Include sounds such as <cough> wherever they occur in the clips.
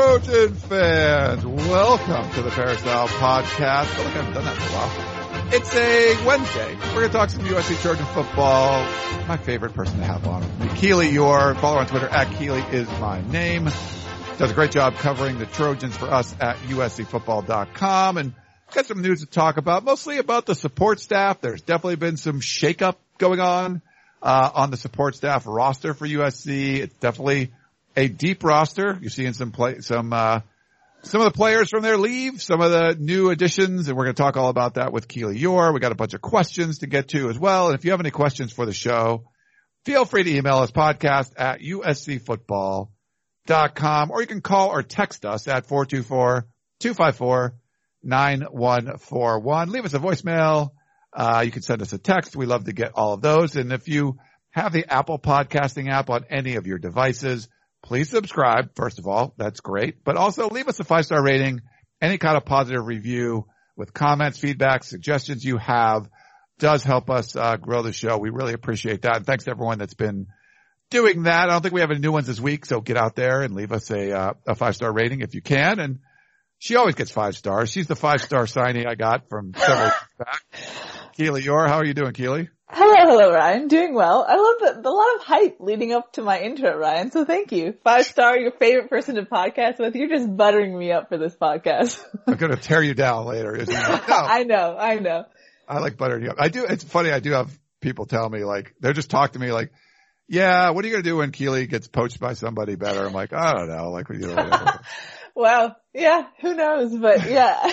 Trojan fans. Welcome to the Peristyle Podcast. I feel like I haven't done that for a while. It's a Wednesday. We're going to talk some USC Trojan football. My favorite person to have on. Keely Eure, follow on Twitter at Keely is my name. Does a great job covering the Trojans for us at USCFootball.com and got some news to talk about, mostly about the support staff. There's definitely been some shakeup going on uh, on the support staff roster for USC. It's definitely a deep roster. You're seeing some play, some, uh, some of the players from their leave, some of the new additions, and we're going to talk all about that with Keely Eure. We got a bunch of questions to get to as well. And if you have any questions for the show, feel free to email us podcast at uscfootball.com or you can call or text us at 424-254-9141. Leave us a voicemail uh, you can send us a text. We love to get all of those. And if you have the Apple podcasting app on any of your devices, please subscribe. First of all, that's great, but also leave us a five star rating, any kind of positive review with comments, feedback, suggestions you have does help us uh, grow the show. We really appreciate that. And thanks to everyone that's been doing that. I don't think we have any new ones this week, so get out there and leave us a uh, a five star rating if you can. And she always gets five stars. She's the five star signee I got from several back. Keely Eure, how are you doing, Keely? Hello, hello, Ryan. Doing well. I love that a lot of hype leading up to my intro, Ryan. So thank you. Five star, your favorite person to podcast with. You're just buttering me up for this podcast. <laughs> I'm gonna tear you down later. Isn't it? No. <laughs> I know, I know. I like buttering you up. I do. It's funny. I do have people tell me like they're just talk to me like, yeah, what are you gonna do when Keely gets poached by somebody better? I'm like, I don't know. Like, you know, <laughs> well, yeah, who knows? But yeah.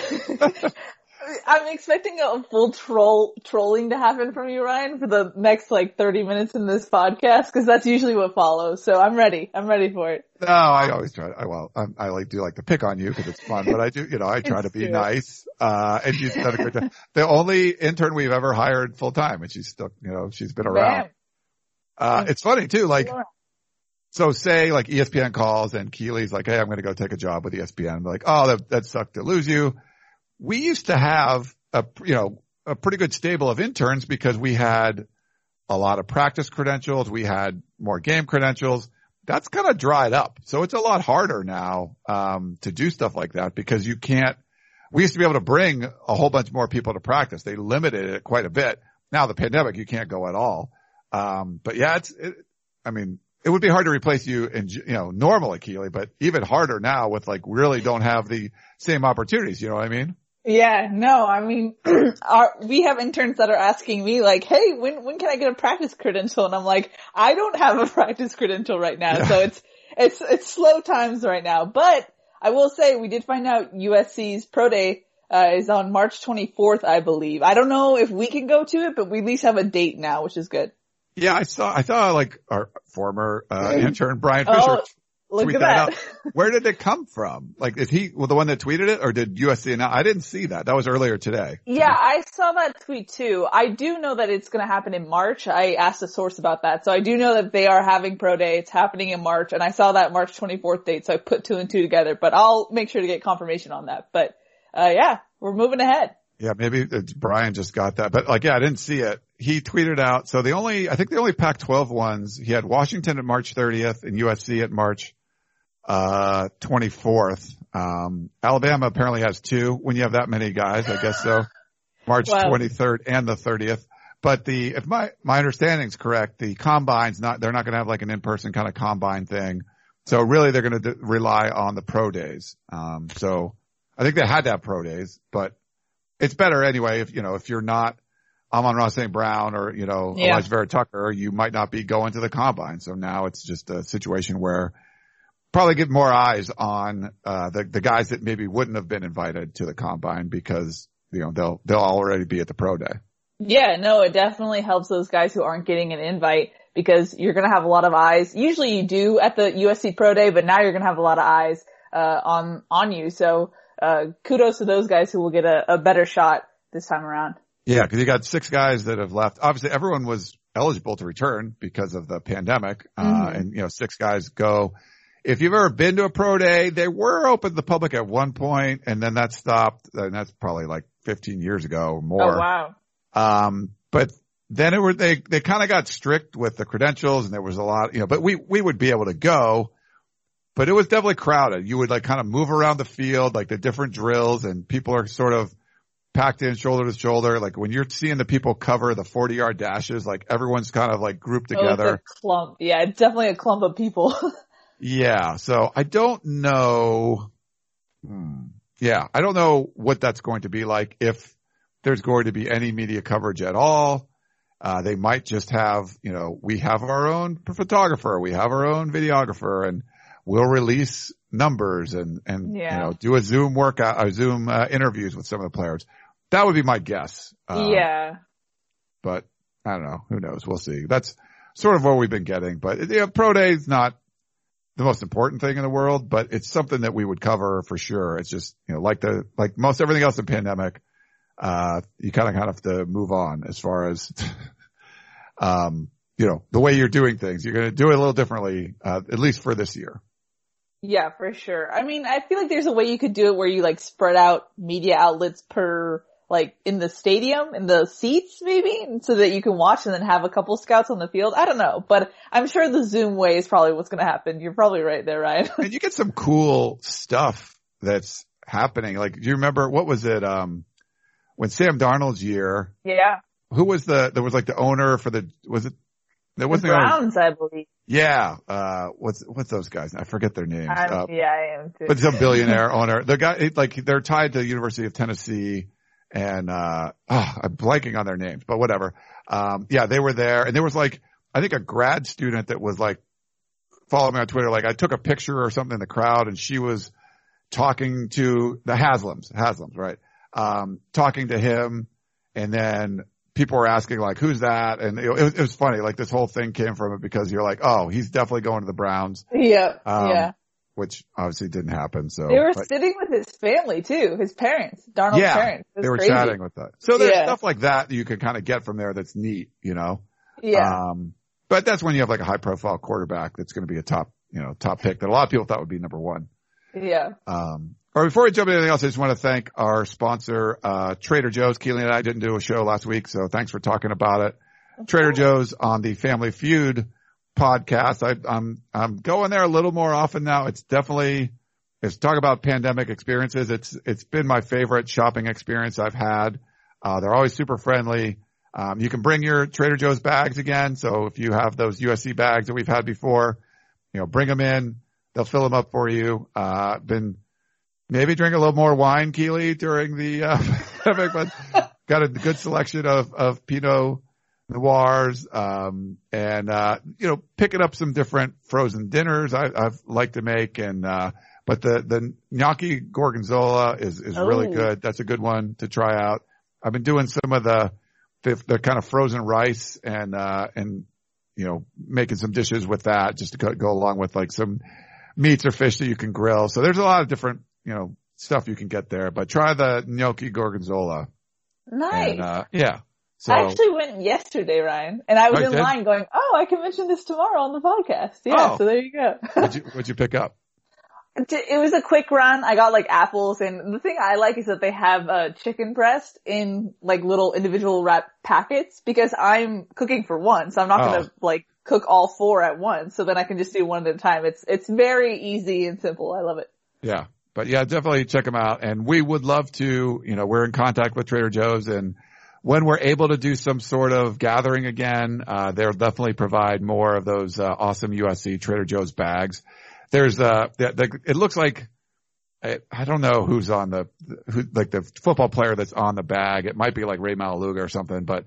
I'm expecting a full troll trolling to happen from you, Ryan, for the next like 30 minutes in this podcast, because that's usually what follows. So I'm ready. I'm ready for it. No, I always try. I, well, I'm, i like do like to pick on you because it's fun, but I do, you know, I try to be nice. Uh, and you've done a great job. The only intern we've ever hired full time, and she's still, you know, she's been around. Uh, it's funny too, like. So say like ESPN calls and Keely's like, Hey, I'm going to go take a job with ESPN. They're like, Oh, that, that sucked to lose you we used to have a, you know, a pretty good stable of interns because we had a lot of practice credentials. We had more game credentials. That's kind of dried up. So it's a lot harder now, um, to do stuff like that because you can't, we used to be able to bring a whole bunch more people to practice. They limited it quite a bit. Now the pandemic, you can't go at all. Um, but yeah, it's, it, I mean, it would be hard to replace you in, you know, normally Keely, but even harder now with like really don't have the same opportunities. You know what I mean? Yeah, no, I mean, <clears throat> our, we have interns that are asking me like, hey, when, when can I get a practice credential? And I'm like, I don't have a <laughs> practice credential right now. So it's, it's, it's slow times right now. But I will say we did find out USC's pro day, uh, is on March 24th, I believe. I don't know if we can go to it, but we at least have a date now, which is good. Yeah, I saw, I saw like our former, uh, intern Brian Fisher oh, Look tweet at that. that Where did it come from? Like, is he well, the one that tweeted it or did USC announce? I didn't see that. That was earlier today. Yeah, I saw that tweet too. I do know that it's going to happen in March. I asked a source about that. So I do know that they are having pro day. It's happening in March and I saw that March 24th date. So I put two and two together, but I'll make sure to get confirmation on that. But, uh, yeah, we're moving ahead. Yeah, maybe Brian just got that, but like, yeah, I didn't see it. He tweeted out. So the only, I think the only Pac-12 ones, he had Washington at March 30th and USC at March uh, 24th. Um, Alabama apparently has two when you have that many guys, I guess so. March wow. 23rd and the 30th. But the, if my, my understanding is correct, the combine's not, they're not going to have like an in-person kind of combine thing. So really they're going to d- rely on the pro days. Um, so I think they had to have pro days, but it's better anyway if, you know, if you're not Amon-Ra St. Brown or, you know, yeah. Alijah Vera-Tucker, you might not be going to the combine. So now it's just a situation where probably get more eyes on uh, the the guys that maybe wouldn't have been invited to the combine because you know they'll they'll already be at the pro day. Yeah, no, it definitely helps those guys who aren't getting an invite because you're going to have a lot of eyes. Usually you do at the USC Pro Day, but now you're going to have a lot of eyes uh, on, on you. So, uh, kudos to those guys who will get a, a better shot this time around. Yeah, because you got six guys that have left. Obviously, everyone was eligible to return because of the pandemic, uh, mm-hmm. uh, and you know, six guys go. If you've ever been to a pro day, they were open to the public at one point, and then that stopped, and that's probably like 15 years ago or more. Oh wow. Um, but then it were they they kind of got strict with the credentials, and there was a lot, you know. But we we would be able to go, but it was definitely crowded. You would like kind of move around the field, like the different drills, and people are sort of packed in shoulder to shoulder. Like when you're seeing the people cover the 40 yard dashes, like everyone's kind of like grouped oh, together. Oh, clump. Yeah, definitely a clump of people. <laughs> yeah. So I don't know. Hmm, yeah. I don't know what that's going to be like if there's going to be any media coverage at all. Uh, they might just have, you know, we have our own photographer, we have our own videographer and we'll release numbers and, and, yeah. you know, do a Zoom workout, a Zoom uh, interviews with some of the players. That would be my guess. Uh, yeah. But I don't know. Who knows? We'll see. That's sort of what we've been getting, but you know, pro day is not the most important thing in the world, but it's something that we would cover for sure. It's just, you know, like the, like most everything else in pandemic, uh, you kind of kind of have to move on as far as, <laughs> um, you know, the way you're doing things. You're going to do it a little differently, uh, at least for this year. Yeah, for sure. I mean, I feel like there's a way you could do it where you like spread out media outlets per like in the stadium, in the seats maybe, so that you can watch and then have a couple scouts on the field. I don't know, but I'm sure the Zoom way is probably what's going to happen. You're probably right there, Ryan. <laughs> and you get some cool stuff that's happening. Like, do you remember what was it? Um, when Sam Darnold's year. Yeah. Who was the, there was like the owner for the, was it there was the Browns, I believe. Yeah, uh, what's what's those guys? I forget their names. Uh, yeah, I am too. But some billionaire owner. The guy, like, they're tied to the University of Tennessee, and uh, oh, I'm blanking on their names, but whatever. Um, yeah, they were there, and there was like, I think a grad student that was like following me on Twitter. Like, I took a picture or something in the crowd, and she was talking to the Haslams, Haslams, right? Um, talking to him, and then people were asking like, who's that? And it, was, it was funny. Like this whole thing came from it because you're like, oh, he's definitely going to the Browns. Yeah. Um, yeah. Which obviously didn't happen. So they were but, sitting with his family too, his parents, Darnold's yeah, parents. They were crazy. chatting with that. So there's yeah. stuff like that you can kind of get from there that's neat, you know? Yeah. Um, but that's when you have like a high profile quarterback that's going to be a top, you know, top pick that a lot of people thought would be number one. Yeah. Um, all right, before we jump into anything else, I just want to thank our sponsor, uh, Trader Joe's. Keely and I didn't do a show last week, so thanks for talking about it. Okay. Trader Joe's on the Family Feud podcast. I, I'm, I'm going there a little more often now. It's definitely, it's talk about pandemic experiences. It's, it's been my favorite shopping experience I've had. Uh, they're always super friendly. Um, you can bring your Trader Joe's bags again. So if you have those USC bags that we've had before, you know, bring them in. They'll fill them up for you. Uh, been, maybe drink a little more wine, Keely, during the uh, <laughs> pandemic, but got a good selection of of Pinot Noirs, um, and uh, you know, picking up some different frozen dinners I, I've liked to make, and uh, but the the gnocchi gorgonzola is is oh. really good. That's a good one to try out. I've been doing some of the the, the kind of frozen rice and uh, and you know making some dishes with that just to go, go along with like some meats or fish that you can grill. So there's a lot of different you know, stuff you can get there, but try the gnocchi gorgonzola. Nice. And, uh, yeah. So, I actually went yesterday, Ryan, and I was in did? line going, "Oh, I can mention this tomorrow on the podcast." Yeah, oh. so there you go. what'd, you, what'd you pick up? <laughs> It was a quick run. I got like apples, and the thing I like is that they have uh, chicken breast in like little individual wrap packets because I'm cooking for one, so I'm not oh. gonna like cook all four at once. So then I can just do one at a time. It's it's very easy and simple. I love it. Yeah, but yeah, definitely check them out. And we would love to, you know, we're in contact with Trader Joe's and when we're able to do some sort of gathering again, uh, they'll definitely provide more of those, uh, awesome USC Trader Joe's bags. There's, uh, the, the, it looks like, I, I don't know who's on the, who, like the football player that's on the bag. It might be like Rey Maualuga or something, but,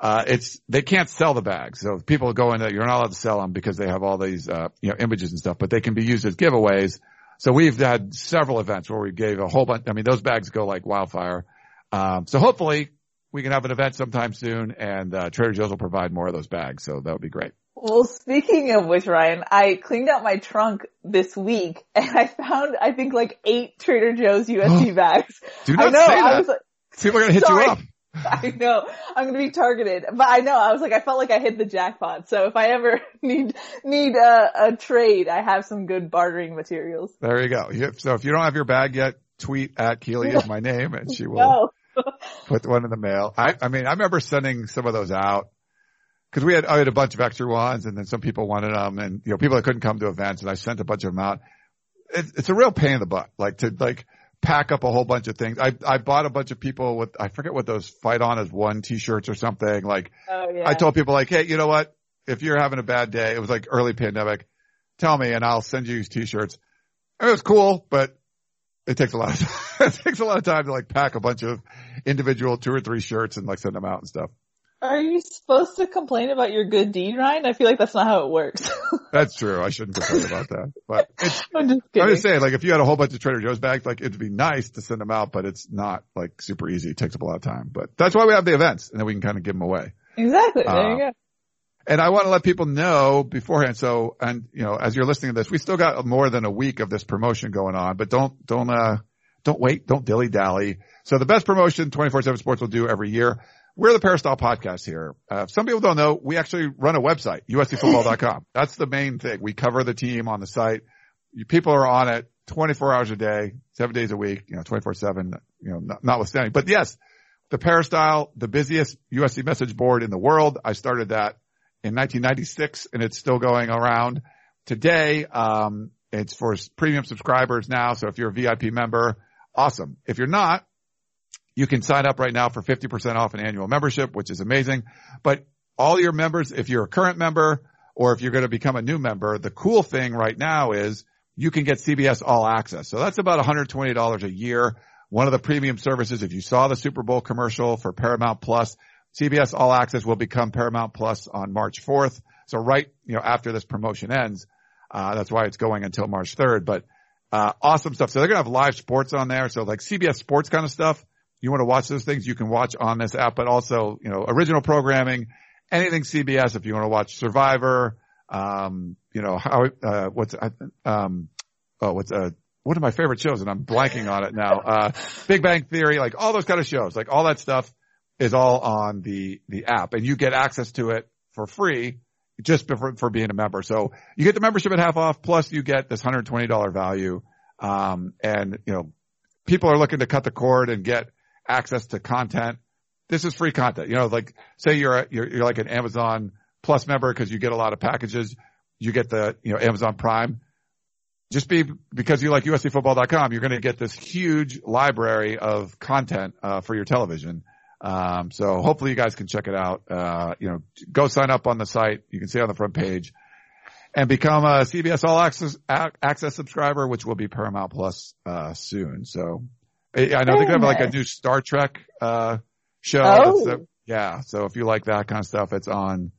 uh, it's, they can't sell the bags. So people go in there, you're not allowed to sell them because they have all these, uh, you know, images and stuff, but they can be used as giveaways so we've had several events where we gave a whole bunch. I mean, those bags go like wildfire. Um, so hopefully we can have an event sometime soon and, uh, Trader Joe's will provide more of those bags. So that would be great. Well, speaking of which, Ryan, I cleaned out my trunk this week and I found, I think like eight Trader Joe's <gasps> USB bags. Do not I know, say I that. was like, People are going to hit Sorry. you up. <laughs> I know, I'm gonna be targeted, but I know, I was like, I felt like I hit the jackpot. So if I ever <laughs> need, need a, a trade, I have some good bartering materials. There you go. So if you don't have your bag yet, tweet at Keely is my name and she <laughs> will No. <laughs> put one in the mail. I, I mean, I remember sending some of those out because we had, I had a bunch of extra ones and then some people wanted them and, you know, people that couldn't come to events and I sent a bunch of them out. It, it's a real pain in the butt, like to like pack up a whole bunch of things. I, I bought a bunch of people with, I forget what those fight on as one t-shirts or something. Like Oh yeah. I told people like, Hey, you know what? If you're having a bad day, it was like early pandemic, tell me and I'll send you these t-shirts. And it was cool, but it takes a lot of time. <laughs> it takes a lot of time to like pack a bunch of individual two or three shirts and like send them out and stuff. Are you supposed to complain about your good deed, Ryan? I feel like that's not how it works. <laughs> That's true. I shouldn't complain about that, but <laughs> it's, I'm just kidding. I'm just saying, like, if you had a whole bunch of Trader Joe's bags, like, it'd be nice to send them out, but it's not like super easy. It takes up a lot of time, but that's why we have the events and then we can kind of give them away. exactly. There Uh, you go. And I want to let people know beforehand. So, and you know, as you're listening to this, we still got more than a week of this promotion going on, but don't, don't, uh, don't wait. Don't dilly dally. So the best promotion 24-7 sports will do every year. We're the Peristyle podcast here. Uh, some people don't know, we actually run a website, uscfootball.com. <laughs> That's the main thing. We cover the team on the site. You, people are on it 24 hours a day, seven days a week, you know, 24 seven, you know, not, notwithstanding. But yes, the Peristyle, the busiest USC message board in the world. I started that in 1996 and it's still going around today. Um, it's for premium subscribers now. So if you're a VIP member, awesome. If you're not, you can sign up right now for 50% off an annual membership, which is amazing. But all your members, if you're a current member or if you're going to become a new member, the cool thing right now is you can get CBS All Access. So that's about $120 a year. One of the premium services, if you saw the Super Bowl commercial for Paramount Plus, CBS All Access will become Paramount Plus on March 4th. So right, you know, after this promotion ends, uh, that's why it's going until March 3rd, but, uh, awesome stuff. So they're going to have live sports on there. So like CBS sports kind of stuff. You want to watch those things you can watch on this app, but also, you know, original programming, anything CBS. If you want to watch Survivor, um, you know, how, uh, what's, um, oh, what's, uh, one of my favorite shows and I'm blanking on it now. Uh, Big Bang Theory, like all those kind of shows, like all that stuff is all on the, the app and you get access to it for free just for, for being a member. So you get the membership at half off plus you get this $120 value. Um, and you know, people are looking to cut the cord and get access to content. This is free content. You know, like say you're, a, you're, you're like an Amazon plus member because you get a lot of packages. You get the, you know, Amazon Prime. Just be, because you like USCfootball.com, you're going to get this huge library of content, uh, for your television. Um, so hopefully you guys can check it out. Uh, you know, go sign up on the site. You can see on the front page and become a CBS All Access, access subscriber, which will be Paramount Plus, uh, soon. So I I know to have like a new Star Trek, uh, show. Oh. Yeah. So if you like that kind of stuff, it's on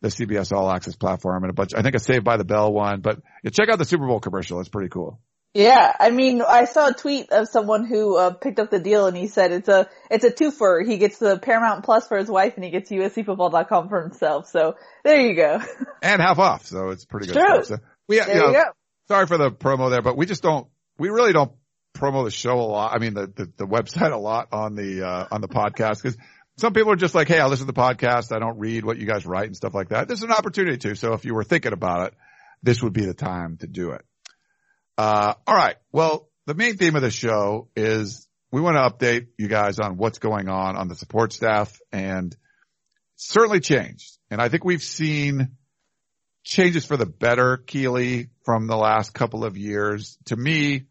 the CBS All Access platform and a bunch, I think a Saved by the Bell one, but yeah, check out the Super Bowl commercial. It's pretty cool. Yeah, I mean, I saw a tweet of someone who uh, picked up the deal and he said it's a it's a twofer. He gets the Paramount Plus for his wife and he gets USCFootball.com for himself. So there you go. <laughs> And half off. So it's pretty good True. So we, There you know, you go. sorry for the promo there, but we just don't, we really don't promo the show a lot. I mean, the, the, the website a lot on the, uh, on the podcast because some people are just like, Hey, I listen to the podcast. I don't read what you guys write and stuff like that. This is an opportunity to. So if you were thinking about it, this would be the time to do it. Uh, all right. Well, the main theme of the show is we want to update you guys on what's going on on the support staff and certainly changed. And I think we've seen changes for the better, Keely, from the last couple of years. To me,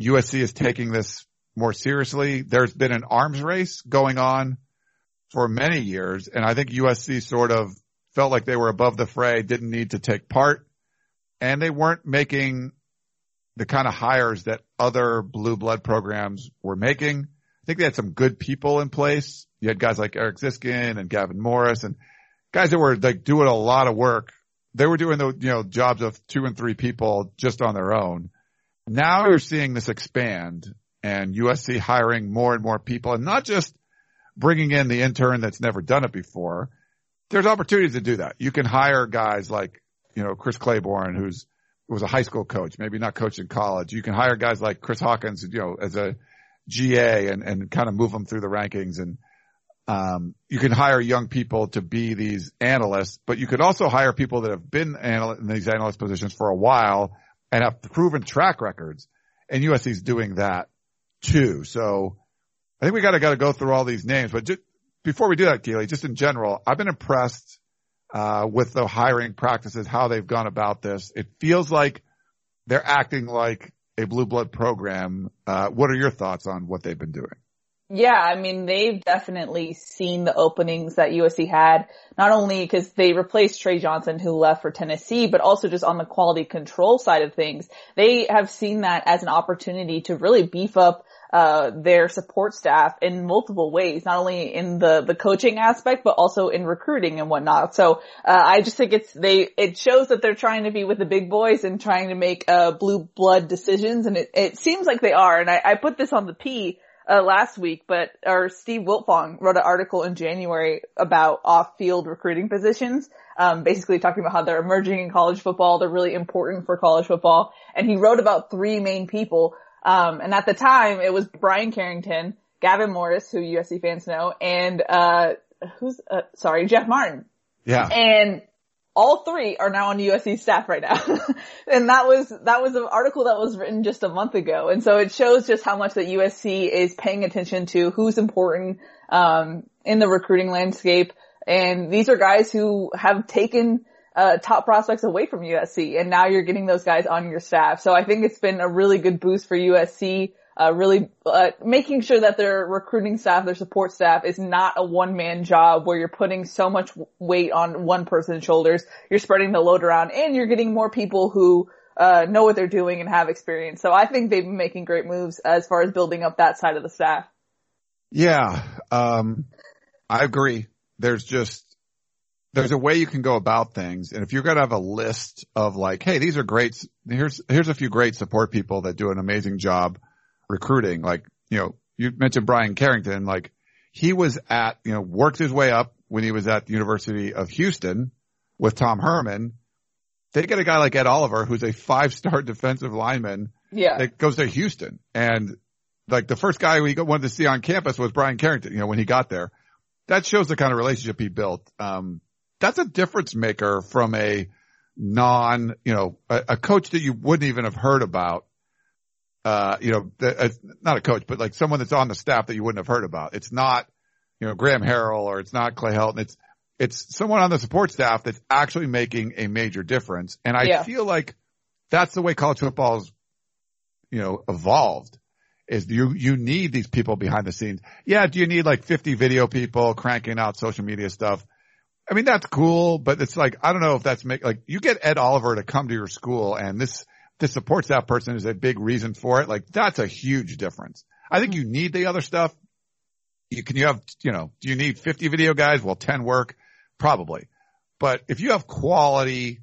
USC is taking this more seriously. There's been an arms race going on for many years, and I think USC sort of felt like they were above the fray, didn't need to take part, and they weren't making the kind of hires that other blue blood programs were making. I think they had some good people in place. You had guys like Eric Ziskin and Gavin Morris and guys that were like doing a lot of work. They were doing the, you know, jobs of two and three people just on their own. Now you're seeing this expand and USC hiring more and more people and not just bringing in the intern that's never done it before. there's opportunities to do that. You can hire guys like, you know, Chris Claiborne, who's, was a high school coach, maybe not coach in college. You can hire guys like Chris Hawkins, you know, as a GA and, and kind of move them through the rankings. And, um, you can hire young people to be these analysts, but you could also hire people that have been anal- in these analyst positions for a while and have proven track records. And USC is doing that too. So I think we gotta, gotta go through all these names, but just before we do that, Keely, just in general, I've been impressed, uh, with the hiring practices, how they've gone about this. It feels like they're acting like a blue blood program. Uh, what are your thoughts on what they've been doing? Yeah, I mean, they've definitely seen the openings that USC had, not only because they replaced Trey Johnson who left for Tennessee, but also just on the quality control side of things. They have seen that as an opportunity to really beef up uh, their support staff in multiple ways, not only in the, the coaching aspect, but also in recruiting and whatnot. So, uh, I just think it's, they, it shows that they're trying to be with the big boys and trying to make, uh, blue blood decisions. And it, it seems like they are. And I, I put this on the P, uh, last week, but, or Steve Wiltfong wrote an article in January about off-field recruiting positions, um, basically talking about how they're emerging in college football, they're really important for college football, and he wrote about three main people um, and at the time it was Bryan Carrington, Gavin Morris, who USC fans know, and, uh, who's, uh, sorry, Jeff Martin. Yeah. And all three are now on USC staff right now. <laughs> and that was, that was an article that was written just a month ago. And so it shows just how much that USC is paying attention to who's important, um, in the recruiting landscape. And these are guys who have taken uh, top prospects away from USC and now you're getting those guys on your staff. So I think it's been a really good boost for USC, uh, really, uh, making sure that their recruiting staff, their support staff is not a one man job where you're putting so much weight on one person's shoulders. You're spreading the load around and you're getting more people who, uh, know what they're doing and have experience. So I think they've been making great moves as far as building up that side of the staff. Yeah. Um, I agree. There's just, there's a way you can go about things. And if you're going to have a list of like, Hey, these are great. Here's, here's a few great support people that do an amazing job recruiting. Like, you know, you mentioned Bryan Carrington, like he was at, you know, worked his way up when he was at the University of Houston with Tom Herman. They get a guy like Ed Oliver, who's a five star <laughs> defensive lineman. Yeah. That goes to Houston. And like the first guy we wanted to see on campus was Bryan Carrington, you know, when he got there. That shows the kind of relationship he built. Um, that's a difference maker from a non, you know, a, a coach that you wouldn't even have heard about. Uh, you know, uh, not a coach, but like someone that's on the staff that you wouldn't have heard about. It's not, you know, Graham Harrell or it's not Clay Helton. It's, it's someone on the support staff that's actually making a major difference. And I yeah. feel like that's the way college football's, you know, evolved is you, you need these people behind the scenes. Yeah. Do you need like 50 video people cranking out social media stuff? I mean, that's cool, but it's like, I don't know if that's make, like, you get Ed Oliver to come to your school and this, this support staff person is a big reason for it. Like, that's a huge difference. I think you need the other stuff. You can, you have, you know, do you need 50 video guys? Well, 10 work? Probably. But if you have quality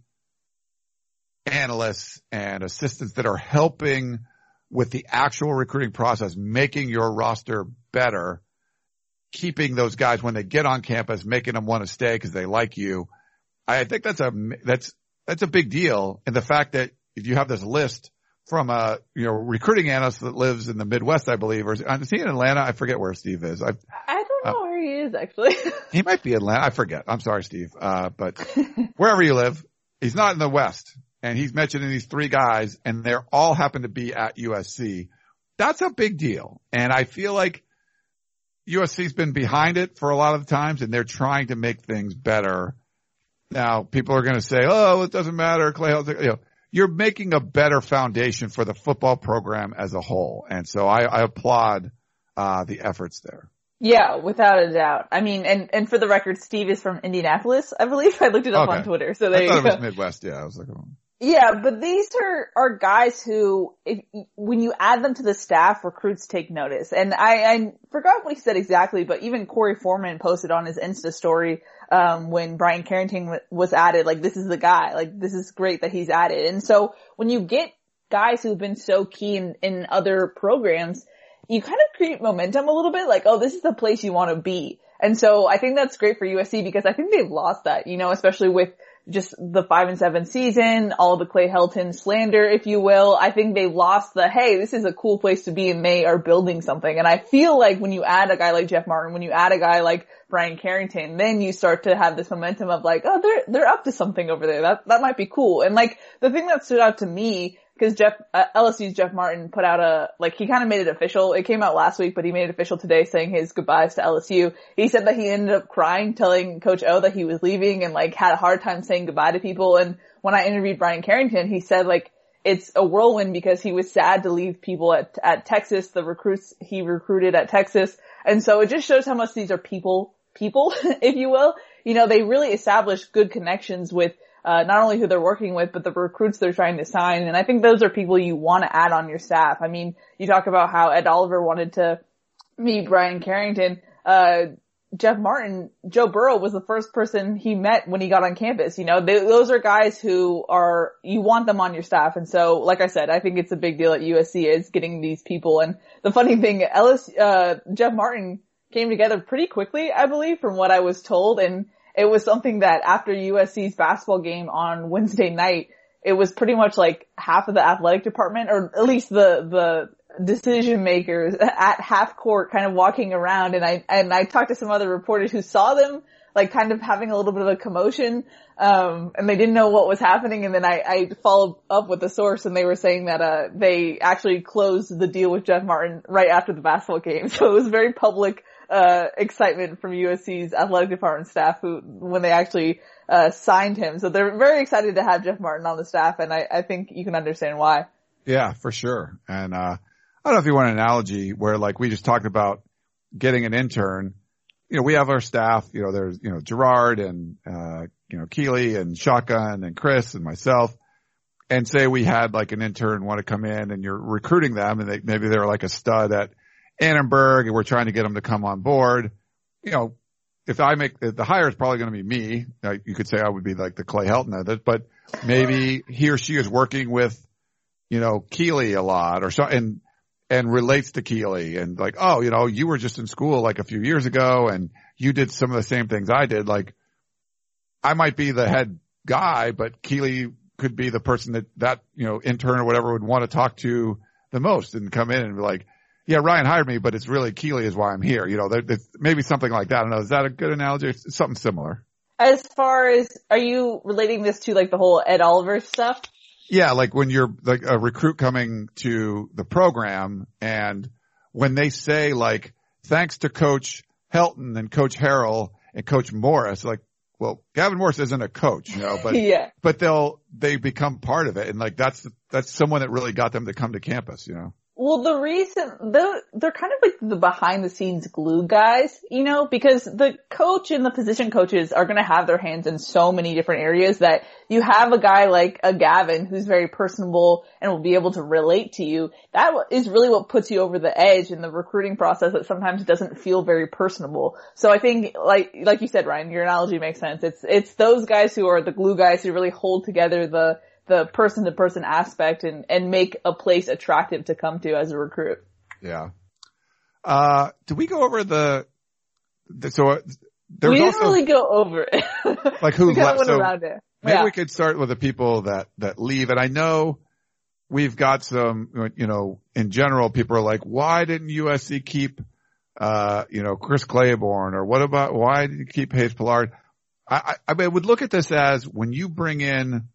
analysts and assistants that are helping with the actual recruiting process, making your roster better, keeping those guys when they get on campus, making them want to stay because they like you. I think that's a, that's, that's a big deal. And the fact that if you have this list from a, you know, recruiting analyst that lives in the Midwest, I believe, or is, he in Atlanta? I forget where Steve is. I've, I do not know uh, where he is actually. <laughs> he might be Atlanta. I forget. I'm sorry, Steve. Uh, but <laughs> wherever you live, he's not in the West and he's mentioning these three guys and they're all happen to be at USC. That's a big deal. And I feel like USC's been behind it for a lot of the times and they're trying to make things better. Now people are going to say, oh, it doesn't matter. Clay, you know, you're making a better foundation for the football program as a whole. And so I, I applaud, uh, the efforts there. Yeah, without a doubt. I mean, and, and for the record, Steve is from Indianapolis, I believe. <laughs> I looked it up okay. on Twitter. So there I thought it was Midwest. Yeah, I was like, oh. Yeah, but these are, are guys who, if, when you add them to the staff, recruits take notice. And I, I forgot what he said exactly, but even Korey Foreman posted on his Insta story, um, when Bryan Carrington was added, like, this is the guy, like, this is great that he's added. And so when you get guys who've been so key in, in other programs, you kind of create momentum a little bit, like, oh, this is the place you want to be. And so I think that's great for USC because I think they've lost that, you know, especially with just the five and seven season, all the Clay Helton slander, if you will. I think they lost the, hey, this is a cool place to be and they are building something. And I feel like when you add a guy like Jeff Martin, when you add a guy like Bryan Carrington, then you start to have this momentum of like, oh, they're, they're up to something over there. That, that might be cool. And like, the thing that stood out to me because Jeff uh, LSU's Jeff Martin put out a like he kind of made it official. It came out last week, but he made it official today, saying his goodbyes to LSU. He said that he ended up crying, telling Coach O that he was leaving, and like had a hard time saying goodbye to people. And when I interviewed Bryan Carrington, he said like it's a whirlwind because he was sad to leave people at at Texas, the recruits he recruited at Texas, and so it just shows how much these are people people, <laughs> if you will. You know, they really established good connections with uh, not only who they're working with, but the recruits they're trying to sign. And I think those are people you want to add on your staff. I mean, you talk about how Ed Oliver wanted to meet Bryan Carrington. Uh, Jeff Martin, Joe Burrow was the first person he met when he got on campus. You know, they, those are guys who are, you want them on your staff. And so, like I said, I think it's a big deal at USC is getting these people. And the funny thing, Ellis, uh, Jeff Martin came together pretty quickly, I believe, from what I was told. And it was something that after USC's basketball game on Wednesday night, it was pretty much like half of the athletic department, or at least the, the decision makers at half court kind of walking around. And I, and I talked to some other reporters who saw them like kind of having a little bit of a commotion. Um, and they didn't know what was happening. And then I, I followed up with the source and they were saying that, uh, they actually closed the deal with Jeff Martin right after the basketball game. <laughs> So it was very public uh, excitement from USC's athletic department staff who, when they actually, uh, signed him. So they're very excited to have Jeff Martin on the staff and I, I think you can understand why. Yeah, for sure. And, uh, I don't know if you want an analogy where like we just talked about getting an intern. You know, we have our staff, you know, there's, you know, Gerard and, uh, you know, Keely and Shotgun and Chris and myself. And say we had like an intern want to come in and you're recruiting them and they, maybe they're like a stud at Annenberg and we're trying to get him to come on board. You know, if I make the hire is probably going to be me. you could say I would be like the Clay Helton of it, but maybe he or she is working with, you know, Keely a lot or so and, and relates to Keely and like, oh, you know, you were just in school like a few years ago and you did some of the same things I did. Like I might be the head guy, but Keely could be the person that that, you know, intern or whatever would want to talk to the most and come in and be like, yeah, Ryan hired me, but it's really Keely is why I'm here. You know, there, maybe something like that. I don't know. Is that a good analogy? It's something similar. As far as, are you relating this to like the whole Ed Oliver stuff? Yeah, like when you're like a recruit coming to the program and when they say like, thanks to coach Helton and coach Harrell and coach Morris, like, well, Gavin Morris isn't a coach, you know, but, <laughs> yeah. but they'll, they become part of it. And like, that's, that's someone that really got them to come to campus, you know? Well, the reason they're they're kind of like the behind the scenes glue guys, you know, because the coach and the position coaches are going to have their hands in so many different areas that you have a guy like a Gavin who's very personable and will be able to relate to you. That is really what puts you over the edge in the recruiting process that sometimes doesn't feel very personable. So I think like like you said, Ryan, your analogy makes sense. It's it's those guys who are the glue guys who really hold together the the person to person aspect and, and make a place attractive to come to as a recruit. Yeah. Uh, did we go over the, the so uh, there we didn't also, really go over it. <laughs> like <laughs> who left? So. Maybe yeah. we could start with the people that, that leave. And I know we've got some, you know, in general, people are like, why didn't USC keep, uh, you know, Chris Claiborne or what about, why did you keep Hayes Pullard? I, I, I would look at this as when you bring in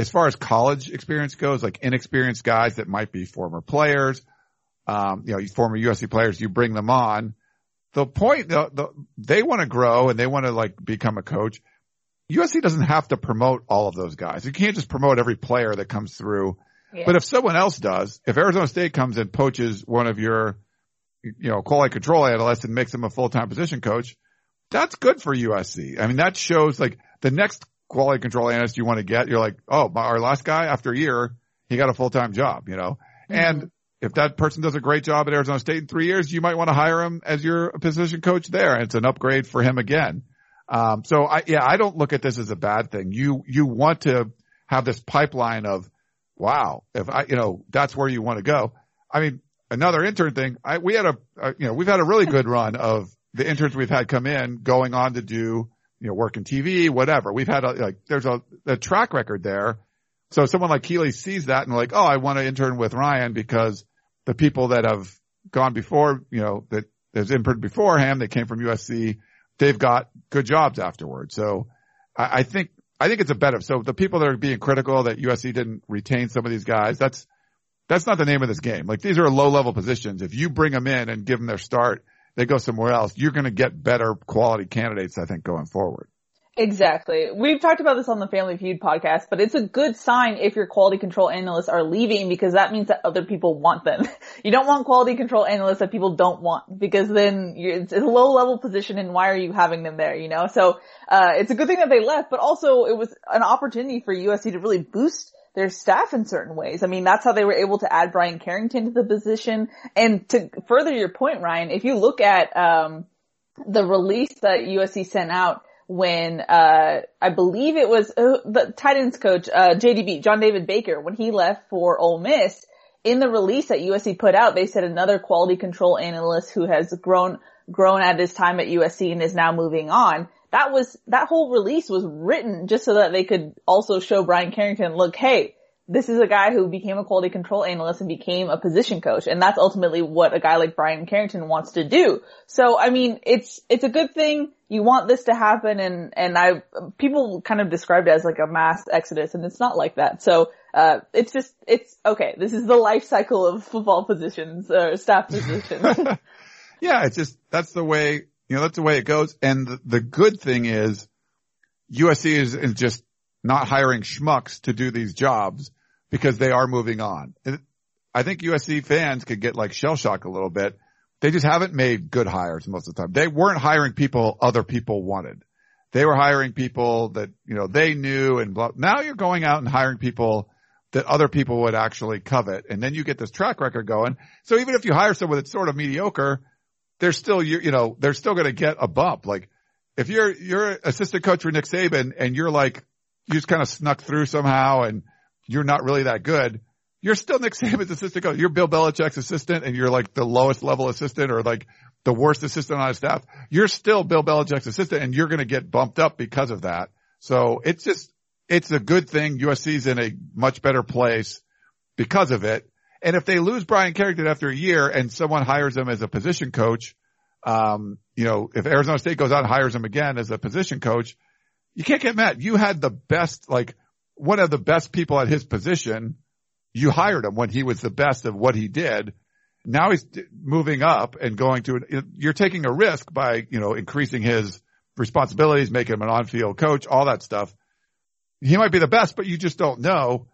as far as college experience goes, like inexperienced guys that might be former players, um, you know, former USC players, you bring them on. The point, the, the, they want to grow and they want to like become a coach. USC doesn't have to promote all of those guys. You can't just promote every player that comes through. Yeah. But if someone else does, if Arizona State comes and poaches one of your, you know, quality control analysts and makes him a full-time position coach, that's good for USC. I mean, that shows like the next quality control analyst you want to get, you're like, oh, our last guy after a year, he got a full-time job, you know, mm-hmm. and if that person does a great job at Arizona State in three years, you might want to hire him as your position coach there. And it's an upgrade for him again. Um, so I, yeah, I don't look at this as a bad thing. You, you want to have this pipeline of, wow, if I, you know, that's where you want to go. I mean, another intern thing, I, we had a, a, you know, we've had a really good run of the interns we've had come in going on to do, you know, work in TV, whatever. We've had a, like, there's a, a track record there. So someone like Keely sees that and like, oh, I want to intern with Ryan because the people that have gone before, you know, that there's interned before him, they came from USC, they've got good jobs afterwards. So I, I think, I think it's a better. So the people that are being critical that USC didn't retain some of these guys, that's, that's not the name of this game. Like these are low level positions. If you bring them in and give them their start, they go somewhere else, you're going to get better quality candidates, I think, going forward. Exactly. We've talked about this on the Family Feud podcast, but it's a good sign if your quality control analysts are leaving because that means that other people want them. <laughs> You don't want quality control analysts that people don't want because then it's a low level position and why are you having them there, you know? So, uh, it's a good thing that they left, but also it was an opportunity for USC to really boost their staff in certain ways. I mean, that's how they were able to add Bryan Carrington to the position. And to further your point, Ryan, if you look at, um, the release that USC sent out, when uh I believe it was uh, the tight ends coach uh JDB John David Baker when he left for Ole Miss in the release that USC put out they said another quality control analyst who has grown grown at his time at USC and is now moving on that was that whole release was written just so that they could also show Bryan Carrington look hey this is a guy who became a quality control analyst and became a position coach. And that's ultimately what a guy like Bryan Carrington wants to do. So, I mean, it's, it's a good thing. You want this to happen and, and I, people kind of described it as like a mass exodus and it's not like that. So, uh, it's just, it's, okay, this is the life cycle of football positions or staff positions. <laughs> yeah, it's just, that's the way, you know, that's the way it goes. And the, the good thing is USC is, is just not hiring schmucks to do these jobs because they are moving on. I think USC fans could get like shell shock a little bit. They just haven't made good hires most of the time. They weren't hiring people other people wanted. They were hiring people that, you know, they knew and blah. Now you're going out and hiring people that other people would actually covet. And then you get this track record going. So even if you hire someone that's sort of mediocre, they're still, you, you know, they're still going to get a bump. Like if you're, you're assistant coach for Nick Saban and you're like, you just kind of snuck through somehow and you're not really that good, you're still Nick <laughs> Saban's assistant coach. You're Bill Belichick's assistant and you're like the lowest level assistant or like the worst assistant on his staff. You're still Bill Belichick's assistant and you're going to get bumped up because of that. So it's just, it's a good thing. USC's in a much better place because of it. And if they lose Bryan Carrington after a year and someone hires him as a position coach, um, you know, if Arizona State goes out and hires him again as a position coach, you can't get mad. You had the best, like one of the best people at his position. You hired him when he was the best of what he did. Now he's moving up and going to, you're taking a risk by, you know, increasing his responsibilities, making him an on-field coach, all that stuff. He might be the best, but you just don't know.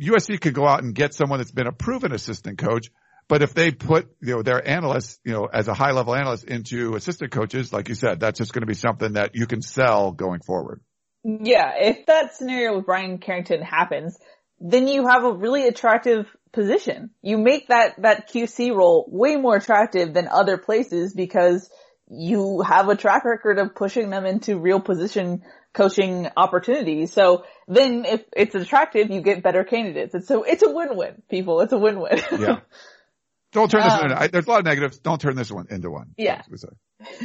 USC could go out and get someone that's been a proven assistant coach. But if they put, you know, their analysts, you know, as a high level analyst into assistant coaches, like you said, that's just going to be something that you can sell going forward. Yeah, if that scenario with Bryan Carrington happens, then you have a really attractive position. You make that, that QC role way more attractive than other places because you have a track record of pushing them into real position coaching opportunities. So then if it's attractive, you get better candidates. And so it's a win-win, people. It's a win-win. yeah. <laughs> Don't turn this um, into, I, there's a lot of negatives. Don't turn this one into one. Yeah.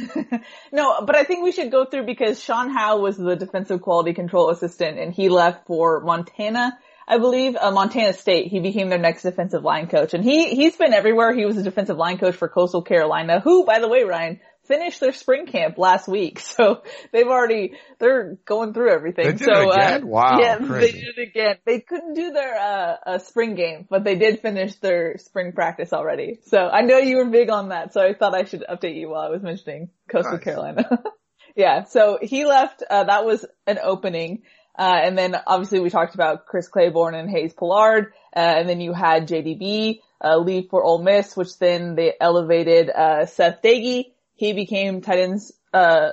<laughs> no, but I think we should go through because Sean Howe was the defensive quality control assistant and he left for Montana, I believe, uh, Montana State. He became their next defensive line coach and he, he's been everywhere. He was a defensive line coach for Coastal Carolina, who, by the way, Ryan, finished their spring camp last week. <laughs> So they've already, they're going through everything. They did so, it again? Uh, wow. Yeah, crazy. they did it again. They couldn't do their, uh, uh, spring game, but they did finish their spring practice already. So I know you were big on that. So I thought I should update you while I was mentioning Coastal nice. Carolina. <laughs> yeah. So he left, uh, that was an opening. Uh, and then obviously we talked about Chris Claiborne and Hayes Pullard. Uh, and then you had JDB, uh, leave for Ole Miss, which then they elevated, uh, Seth Doege he became tight ends, uh,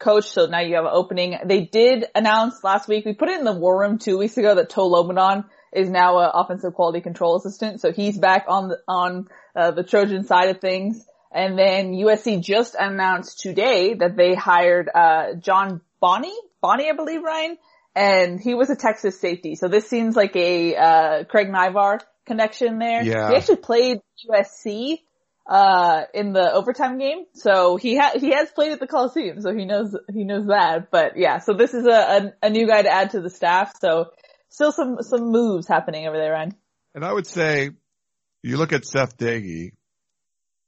coach. So now you have an opening. They did announce last week, we put it in the war room two weeks ago that Toa Lobendahn is now an offensive quality control assistant. So he's back on the, on, uh, the Trojan side of things. And then USC just announced today that they hired, uh, John Bonney, Bonney, I believe, Ryan, and he was a Texas safety. So this seems like a, uh, Craig Naivar connection there. Yeah. He actually played USC uh, in the overtime game. So he ha- he has played at the Coliseum, so he knows, he knows that. But yeah, so this is a, a, a new guy to add to the staff. So still some, some moves happening over there, Ryan. And I would say you look at Seth Doege,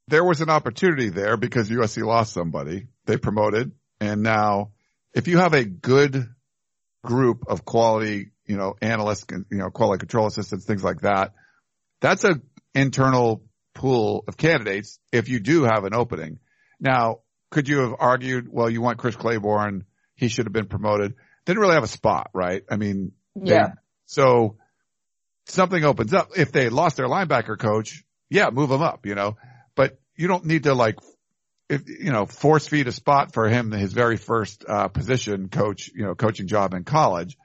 there was an opportunity there because USC lost somebody. They promoted and now if you have a good group of quality, you know, analysts, you know, quality control assistants, things like that, that's a internal pool of candidates if you do have an opening. Now, could you have argued, well, you want Chris Claiborne, he should have been promoted. Didn't really have a spot, right? I mean, yeah. They, so something opens up. If they lost their linebacker coach, yeah, move him up, you know, but you don't need to like, if, you know, force feed a spot for him, his very first, uh, position coach, you know, coaching job in college.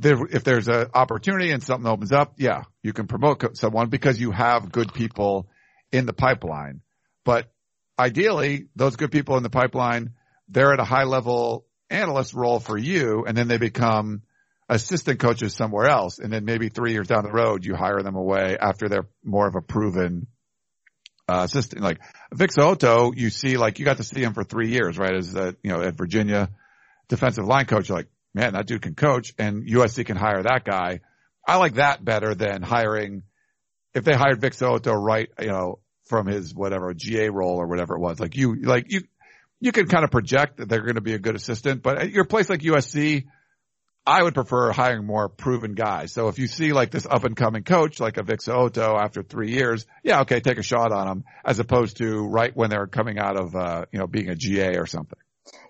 There, if there's an opportunity and something opens up, yeah, you can promote someone because you have good people in the pipeline. But ideally, those good people in the pipeline, they're at a high level analyst role for you and then they become assistant coaches somewhere else. And then maybe three years down the road, you hire them away after they're more of a proven uh, assistant. Like Vic So'oto, you see, like you got to see him for three years, right? As the, you know, at Virginia defensive line coach, like, man, that dude can coach and USC can hire that guy. I like that better than hiring, if they hired Vic So'oto right, you know, from his whatever GA role or whatever it was, like you, like you, you can kind of project that they're going to be a good assistant, but at your place like USC, I would prefer hiring more proven guys. So if you see like this up and coming coach, like a Vic So'oto after three years, yeah, okay, take a shot on them as opposed to right when they're coming out of, uh, you know, being a GA or something.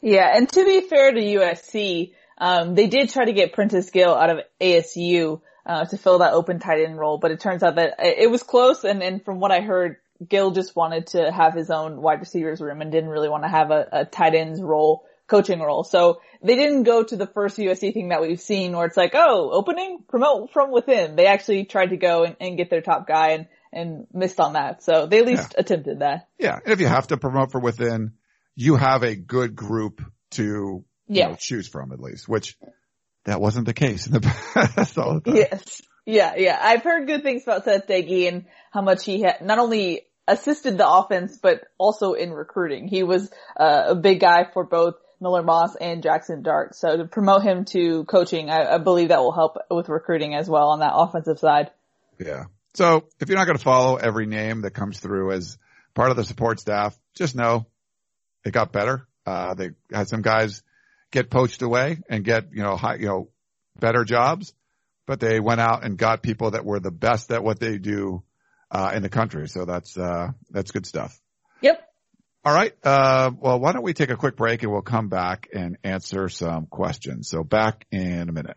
Yeah. And to be fair to USC, um, they did try to get Prentice Gill out of ASU, uh, to fill that open tight end role, but it turns out that it was close. And, and from what I heard, Gill just wanted to have his own wide receivers room and didn't really want to have a, a tight ends role coaching role. So they didn't go to the first USC thing that we've seen where it's like, oh, opening, promote from within. They actually tried to go and, and get their top guy and, and missed on that. So they at least yeah. attempted that. Yeah. And if you have to promote from within, you have a good group to yeah. know, choose from at least, which that wasn't the case in the <laughs> past all the Yes. Yeah, yeah. I've heard good things about Seth Doege and how much he had not only assisted the offense, but also in recruiting. He was uh, a big guy for both Miller Moss and Jackson Dart. So to promote him to coaching, I, I believe that will help with recruiting as well on that offensive side. Yeah. So if you're not going to follow every name that comes through as part of the support staff, just know it got better. Uh, they had some guys get poached away and get, you know, high, you know, better jobs, but they went out and got people that were the best at what they do, uh, in the country. So that's, uh, that's good stuff. Yep. All right. Uh, well, why don't we take a quick break and we'll come back and answer some questions. So back in a minute.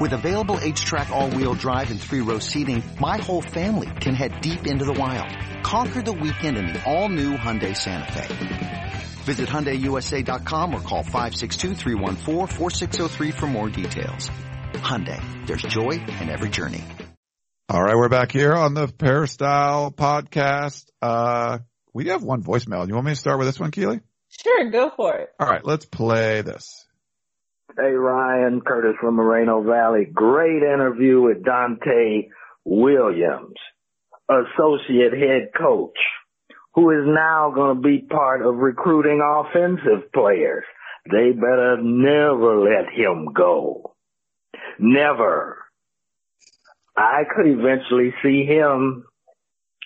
With available H-Track all-wheel drive and three-row seating, my whole family can head deep into the wild. Conquer the weekend in the all-new Hyundai Santa Fe. Visit HyundaiUSA.com or call 562 for more details. Hyundai, there's joy in every journey. All right, we're back here on the Peristyle podcast. Uh, we have one voicemail. You want me to start with this one, Keely? Sure, go for it. All right, let's play this. Hey, Ryan Curtis from Moreno Valley. Great interview with Donte Williams, associate head coach, who is now going to be part of recruiting offensive players. They better never let him go. Never. I could eventually see him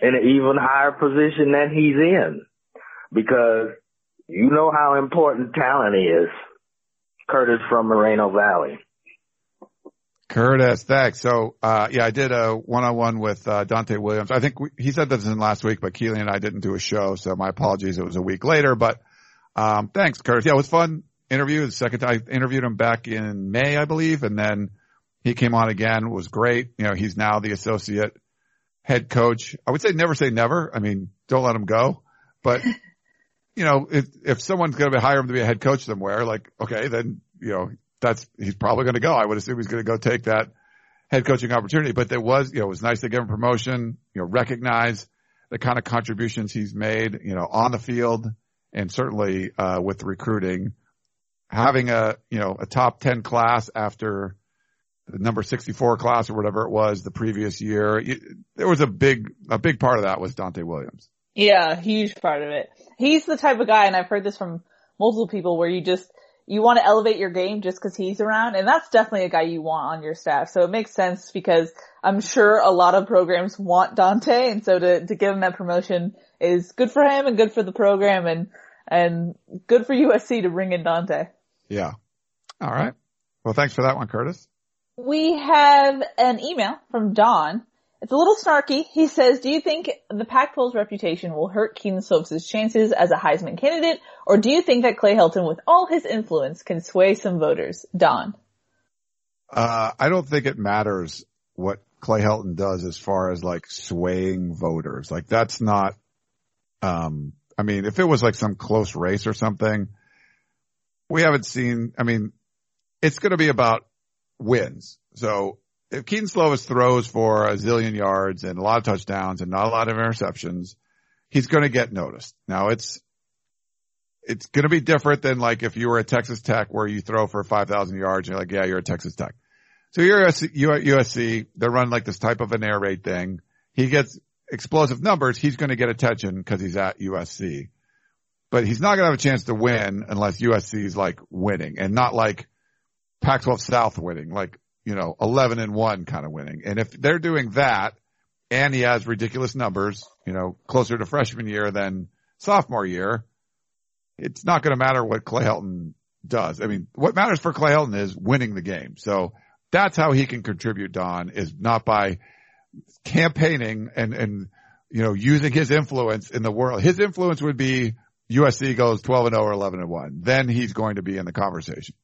in an even higher position than he's in because You know how important talent is. Curtis from Moreno Valley. Curtis, thanks. So, uh, yeah, I did a one-on-one with, uh, Donte Williams. I think we, he said this in last week, but Keely and I didn't do a show. So my apologies. It was a week later, but, um, thanks, Curtis. Yeah, it was fun interview. The second time I interviewed him back in May, I believe. And then he came on again, It was great. You know, he's now the associate head coach. I would say never say never. I mean, don't let him go, but <laughs> you know, if, if someone's going to hire him to be a head coach somewhere, like, okay, then, you know, that's, he's probably going to go. I would assume he's going to go take that head coaching opportunity, but there was, you know, it was nice to give him promotion, you know, recognize the kind of contributions he's made, you know, on the field and certainly, uh, with recruiting, having a, you know, a top 10 class after the number 64 class or whatever it was the previous year. There was a big, a big part of that was Donte Williams. Yeah, huge part of it. He's the type of guy, and I've heard this from multiple people where you just, you want to elevate your game just because he's around, and that's definitely a guy you want on your staff. So it makes sense because I'm sure a lot of programs want Donte, and so to, to give him that promotion is good for him and good for the program and, and good for USC to bring in Donte. Yeah. All right. Well, thanks for that one, Curtis. We have an email from Don it's a little snarky. He says, do you think the Pac-12's reputation will hurt Kedon Slovis' chances as a Heisman candidate, or do you think that Clay Helton, with all his influence, can sway some voters? Don. Uh, I don't think it matters what Clay Helton does as far as like swaying voters. Like that's not, um, I mean, if it was like some close race or something, we haven't seen, I mean, it's going to be about wins. So if Kedon Slovis throws for a zillion yards and a lot of touchdowns and not a lot of interceptions, he's going to get noticed. Now it's, it's going to be different than like if you were at Texas Tech where you throw for 5,000 yards and you're like, yeah, you're at Texas Tech. So you're at USC, they're running like this type of an air raid thing. He gets explosive numbers. He's going to get attention because he's at USC, but he's not going to have a chance to win unless USC is like winning and not like Pac-12 South winning. Like you know, 11 and 1 kind of winning. And if they're doing that and he has ridiculous numbers, you know, closer to freshman year than sophomore year, it's not going to matter what Clay Helton does. I mean, what matters for Clay Helton is winning the game. So that's how he can contribute, Don, is not by campaigning and, and, you know, using his influence in the world. His influence would be USC goes 12 and 0 or 11 and 1. Then he's going to be in the conversation.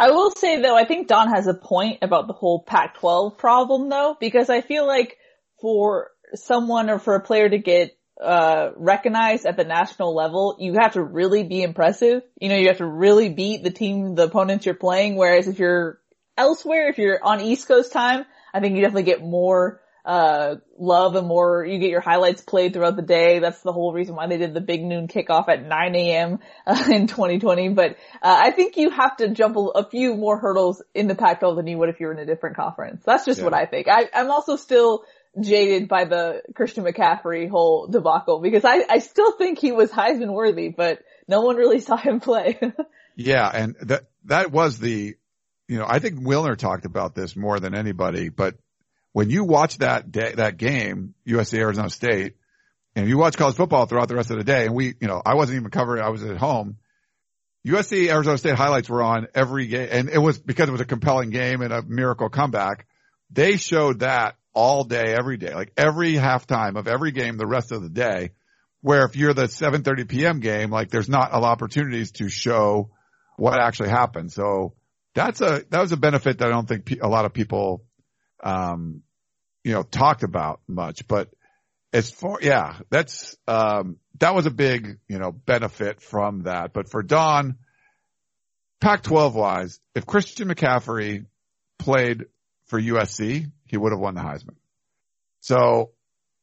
I will say though, I think Don has a point about the whole Pac-12 problem though, because I feel like for someone or for a player to get uh, recognized at the national level, you have to really be impressive. You know, you have to really beat the team, the opponents you're playing. Whereas if you're elsewhere, if you're on East Coast time, I think you definitely get more uh, love and more, you get your highlights played throughout the day. That's the whole reason why they did the big noon kickoff at 9 a.m. Uh, in 2020. But, uh, I think you have to jump a, a, few more hurdles in the Pac-12 than you would if you were in a different conference. That's just yeah. what I think. I, I'm also still jaded by the Christian McCaffrey whole debacle because I, I still think he was Heisman worthy, but no one really saw him play. <laughs> yeah. And that, that was the, you know, I think Wilner talked about this more than anybody, but when you watch that day, that game, USC Arizona State, and you watch college football throughout the rest of the day, and we, you know, I wasn't even covering, I was at home. USC Arizona State highlights were on every game, and it was because it was a compelling game and a miracle comeback. They showed that all day, every day, like every halftime of every game the rest of the day. Where if you're the 7:30 p.m. game, like there's not a lot of opportunities to show what actually happened. So that's a that was a benefit that I don't think a lot of people um, you know, talked about much, but as far, yeah, that's, um, that was a big, you know, benefit from that. But for Don, Pac-12 wise, if Christian McCaffrey played for USC, he would have won the Heisman. So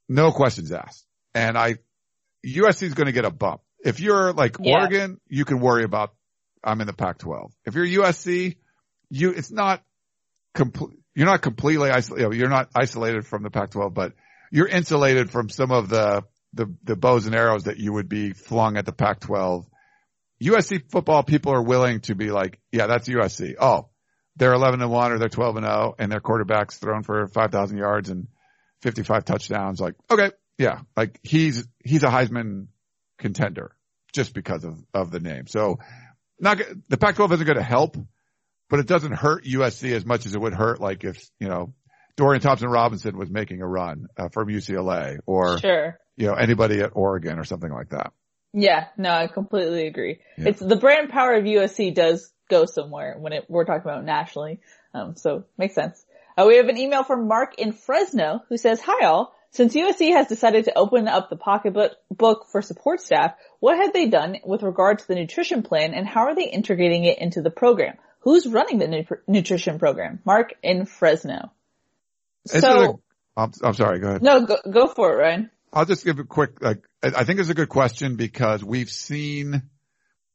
no questions asked. And I, USC is going to get a bump. If you're like yeah. Oregon, you can worry about, I'm in the Pac-12. If you're USC, you, it's not complete, you're not completely isolated. You're not isolated from the Pac-12, but you're insulated from some of the, the, the bows and arrows that you would be flung at the Pac-12. USC football people are willing to be like, yeah, that's USC. Oh, they're 11 and 1 or they're 12 and 0 and their quarterback's thrown for 5,000 yards and 55 touchdowns. Like, okay, yeah, like he's, he's a Heisman contender. just because of, of the name. So not, the Pac-12 isn't going to help, but it doesn't hurt USC as much as it would hurt like if, you know, Dorian Thompson Robinson was making a run uh, from UCLA or, sure. you know, anybody at Oregon or something like that. Yeah, no, I completely agree. Yeah. It's the brand power of USC does go somewhere when it, we're talking about nationally. Um, so makes sense. Uh, we have an email from Mark in Fresno who says, hi all. Since USC has decided to open up the pocketbook book for support staff, what have they done with regard to the nutrition plan and how are they integrating it into the program? Who's running the nu- nutrition program? Mark in Fresno. So, i I'm, I'm sorry, go ahead. No, go, go for it, Ryan. I'll just give a quick, like, I think it's a good question because we've seen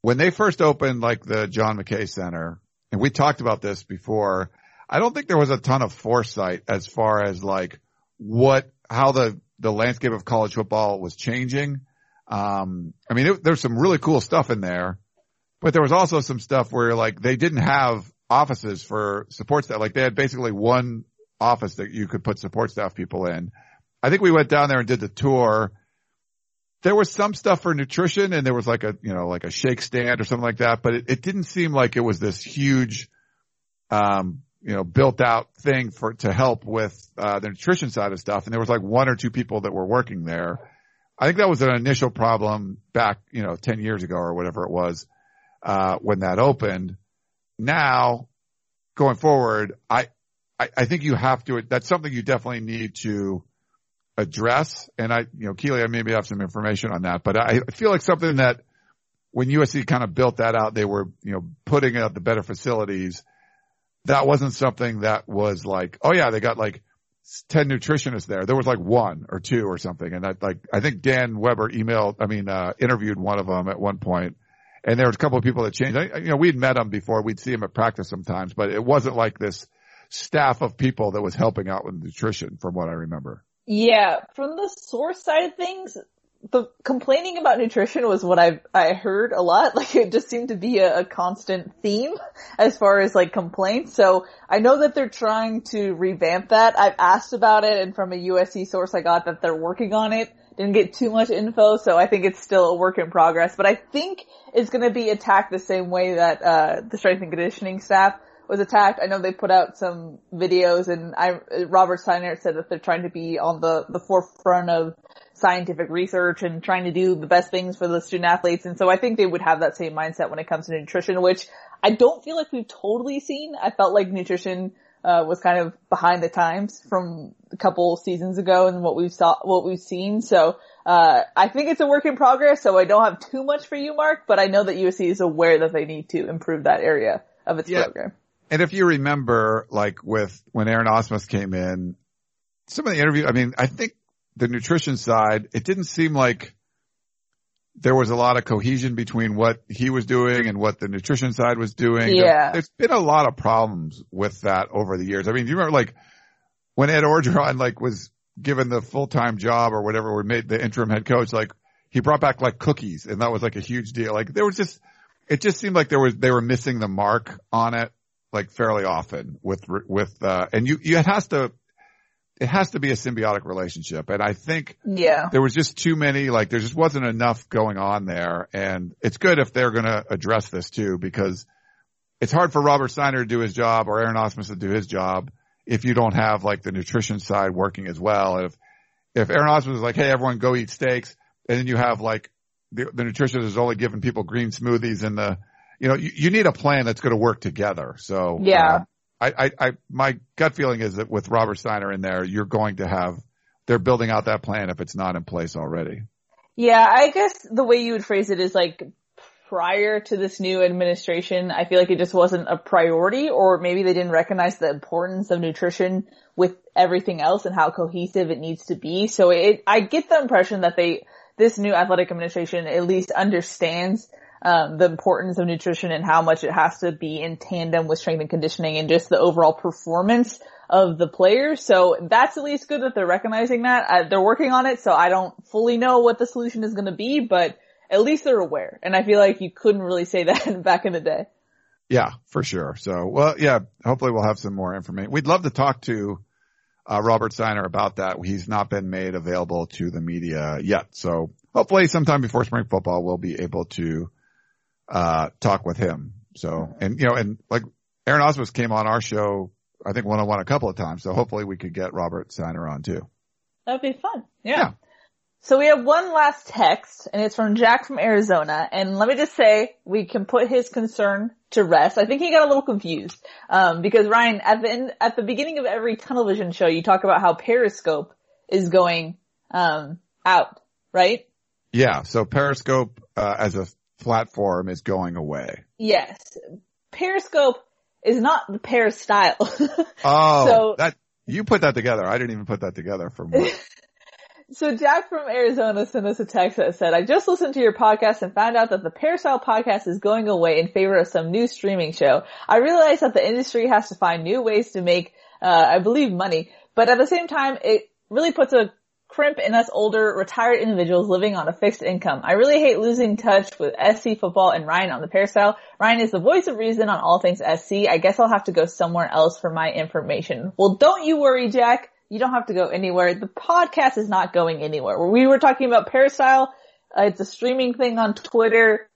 when they first opened like the John McKay Center, and we talked about this before, I don't think there was a ton of foresight as far as like what, how the, the landscape of college football was changing. Um, I mean, it, there's some really cool stuff in there, but there was also some stuff where like they didn't have offices for support staff. Like they had basically one office that you could put support staff people in. I think we went down there and did the tour. There was some stuff for nutrition and there was like a, you know, like a shake stand or something like that, but it, it didn't seem like it was this huge, um, you know, built out thing for, to help with, uh, the nutrition side of stuff. And there was like one or two people that were working there. I think that was an initial problem back, you know, 10 years ago or whatever it was, uh, when that opened. Now going forward, I, I, I think you have to, that's something you definitely need to address. And I, you know, Keely, I maybe have some information on that, but I feel like something that when USC kind of built that out, they were, you know, putting out the better facilities. That wasn't something that was like, oh yeah, they got like 10 nutritionists there. There was like one or two or something. And that like, I think Dan Weber emailed, I mean, uh, interviewed one of them at one point and there were a couple of people that changed. I, you know, we'd met them before. We'd see them at practice sometimes, but it wasn't like this staff of people that was helping out with nutrition from what I remember. Yeah, from the source side of things, the complaining about nutrition was what I I heard a lot. <laughs> Like it just seemed to be a, a, constant theme as far as like complaints. So I know that they're trying to revamp that. I've asked about it, and from a USC source, I got that they're working on it. Didn't get too much info, so I think it's still a work in progress. But I think it's going to be attacked the same way that uh the strength and conditioning staff was attacked. I know they put out some videos and I, Robert Steiner said that they're trying to be on the, the forefront of scientific research and trying to do the best things for the student athletes. And so I think they would have that same mindset when it comes to nutrition, which I don't feel like we've totally seen. I felt like nutrition uh, was kind of behind the times from a couple seasons ago and what we've saw, what we've seen. So, uh, I think it's a work in progress. So I don't have too much for you, Mark, but I know that USC is aware that they need to improve that area of its yeah. program. And if you remember, like with when Aaron Ausmus came in, some of the interview, I mean, I think the nutrition side, it didn't seem like there was a lot of cohesion between what he was doing and what the nutrition side was doing. Yeah. There's been a lot of problems with that over the years. I mean, do you remember like when Ed Orgeron like was given the full-time job or whatever, or made the interim head coach, like he brought back like cookies and that was like a huge deal. Like there was just, it just seemed like there was, they were missing the mark on it like fairly often with, with, uh, and you, you, it has to, it has to be a symbiotic relationship. And I think yeah. there was just too many, like there just wasn't enough going on there. And it's good if they're going to address this too, because it's hard for Robert Steiner to do his job or Aaron Ausmus to do his job if you don't have like the nutrition side working as well. If, if Aaron Ausmus is like, Hey, everyone go eat steaks. And then you have like the, the nutritionist is only giving people green smoothies and the, you know, you, you need a plan that's going to work together. So yeah, uh, I, I, I, my gut feeling is that with Robert Steiner in there, you're going to have, they're building out that plan if it's not in place already. Yeah, I guess the way you would phrase it is like prior to this new administration, I feel like it just wasn't a priority or maybe they didn't recognize the importance of nutrition with everything else and how cohesive it needs to be. So it, I get the impression that they, this new athletic administration at least understands um, the importance of nutrition and how much it has to be in tandem with strength and conditioning and just the overall performance of the players. So that's at least good that they're recognizing that. Uh, they're working on it, so I don't fully know what the solution is going to be, but at least they're aware. And I feel like you couldn't really say <laughs> that back in the day. Yeah, for sure. So, well, yeah, hopefully we'll have some more information. We'd love to talk to uh, Robert Steiner about that. He's not been made available to the media yet. So hopefully sometime before spring football, we'll be able to, uh, talk with him. So, and you know, and like Aaron Ausmus came on our show, I think one on one a couple of times. So hopefully we could get Robert Steiner on too. That'd be fun. Yeah. Yeah. So we have one last text and it's from Jack from Arizona. And let me just say we can put his concern to rest. I think he got a little confused. Um, because Ryan, at the end, at the beginning of every tunnel vision show, you talk about how Periscope is going, um, out, right? Yeah. So Periscope, uh, as a platform is going away. Yes. Periscope is not the peristyle. <laughs> Oh, So- that, you put that together. I didn't even put that together from <laughs> what, So Jack from Arizona sent us a text that said, I just listened to your podcast and found out that the Peristyle podcast is going away in favor of some new streaming show. I realize that the industry has to find new ways to make, uh, I believe money, but at the same time, it really puts a crimp in us older, retired individuals living on a fixed income. I really hate losing touch with SC football and Ryan on the Peristyle. Ryan is the voice of reason on all things SC. I guess I'll have to go somewhere else for my information. Well, don't you worry, Jack. You don't have to go anywhere. The podcast is not going anywhere. We were talking about Peristyle. Uh, it's a streaming thing on Twitter.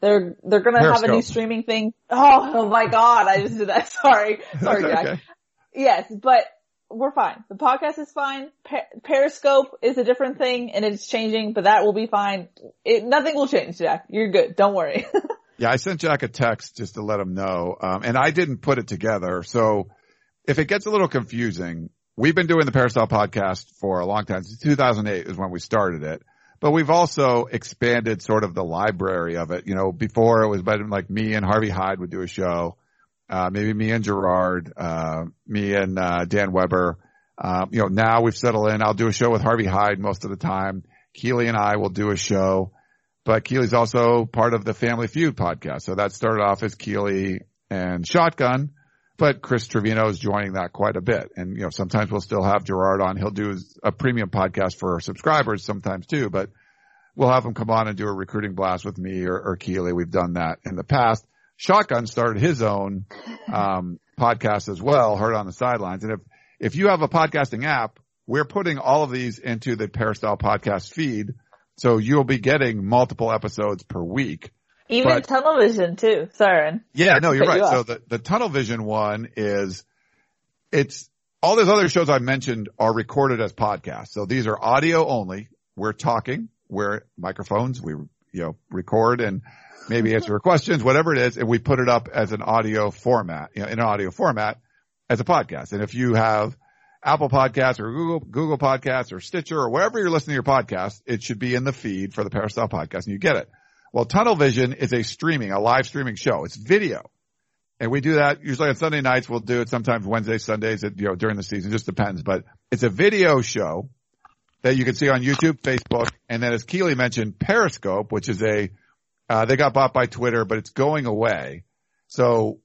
They're, they're gonna have a new streaming thing. Oh, oh my god, I just did that. <laughs> Sorry. Sorry, okay. Yes, but we're fine. The podcast is fine. Per- Periscope is a different thing and it's changing, but that will be fine. It, nothing will change, Jack. You're good. Don't worry. <laughs> Yeah, I sent Jack a text just to let him know. Um, and I didn't put it together. So if it gets a little confusing, we've been doing the Peristyle podcast for a long time. Since 2008 is when we started it. But we've also expanded sort of the library of it. You know, before it was better like me and Harvey Hyde would do a show. Uh, maybe me and Gerard, uh, me and, uh, Dan Weber. Um, you know, now we've settled in. I'll do a show with Harvey Hyde most of the time. Keely and I will do a show but Keely's also part of the Family Feud podcast. So that started off as Keely and Shotgun, but Chris Trevino is joining that quite a bit. And, you know, sometimes we'll still have Gerard on. He'll do a premium podcast for our subscribers sometimes too, but we'll have him come on and do a recruiting blast with me or, or Keely. We've done that in the past. Shotgun started his own, <laughs> um, podcast as well, heard on the sidelines. And if, if you have a podcasting app, we're putting all of these into the Peristyle podcast feed. So you'll be getting multiple episodes per week. Even But- tunnel vision too. Sorry. Yeah, no, you're right. you So the, the Tunnel Vision one is, it's, all those other shows I mentioned are recorded as podcasts. So these are audio only. We're talking, we're microphones, we, you know, record and maybe mm-hmm. answer questions, whatever it is, and we put it up as an audio format, you know, in an audio format as a podcast. And if you have Apple Podcasts or Google, Google Podcasts or Stitcher or wherever you're listening to your podcast, it should be in the feed for the Peristyle podcast and you get it. Well, Tunnel Vision is a streaming, a live streaming show. It's video. And we do that usually on Sunday nights. We'll do it sometimes Wednesday, Sundays, you know, during the season. It Just depends. But it's a video show that you can see on YouTube, Facebook, and then as Keely mentioned, Periscope, which is a, uh, they got bought by Twitter, but it's going away. So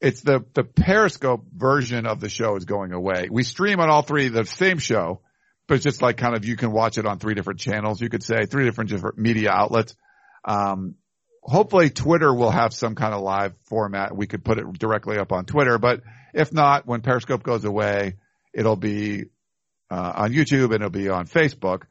it's the, the Periscope version of the show is going away. We stream on all three, the same show, but it's just like kind of, you can watch it on three different channels. You could say three different, different media outlets. Um, hopefully Twitter will have some kind of live format. We could put it directly up on Twitter, but if not, when Periscope goes away, it'll be uh, on YouTube and it'll be on Facebook.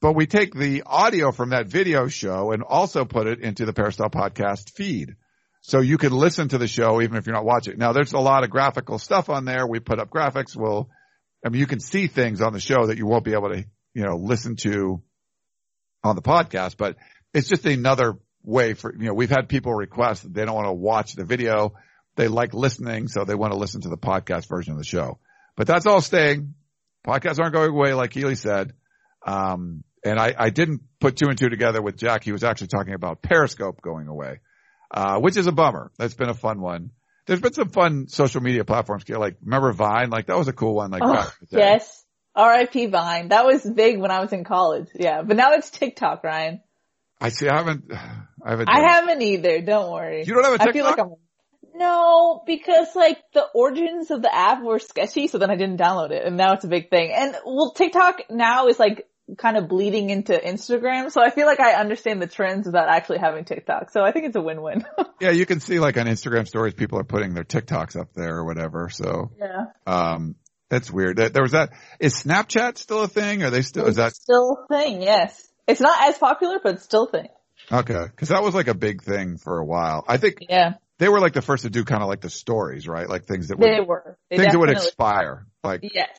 But we take the audio from that video show and also put it into the Peristyle podcast feed. So you can listen to the show even if you're not watching. Now there's a lot of graphical stuff on there. We put up graphics. We'll, I mean, you can see things on the show that you won't be able to, you know, listen to on the podcast, but it's just another way for, you know, we've had people request that they don't want to watch the video. They like listening, so they want to listen to the podcast version of the show. But that's all staying. Podcasts aren't going away, like Healy said. Um, and I, I didn't put two and two together with Jack. He was actually talking about Periscope going away, uh, which is a bummer. That's been a fun one. There's been some fun social media platforms. Like, remember Vine? Like, that was a cool one. Like, Oh, back in the day. yes. R.I.P. Vine. That was big when I was in college. Yeah, but now it's TikTok, Ryan. I see. I haven't, <sighs> I haven't. I haven't either. Don't worry. You don't have a I feel like I'm. No, because like the origins of the app were sketchy, so then I didn't download it, and now it's a big thing. And well, TikTok now is like kind of bleeding into Instagram, so I feel like I understand the trends without actually having TikTok. So I think it's a win-win. <laughs> Yeah, you can see like on Instagram stories, people are putting their TikToks up there or whatever. So, yeah. um, that's weird. There there was that. Is Snapchat still a thing? Are they still, is that, still a thing? Yes. It's not as popular, but still thing. Okay, because that was like a big thing for a while. I think Yeah, they were like the first to do kind of like the stories, right? Like things that would they were. They things that would expire. Like Yes.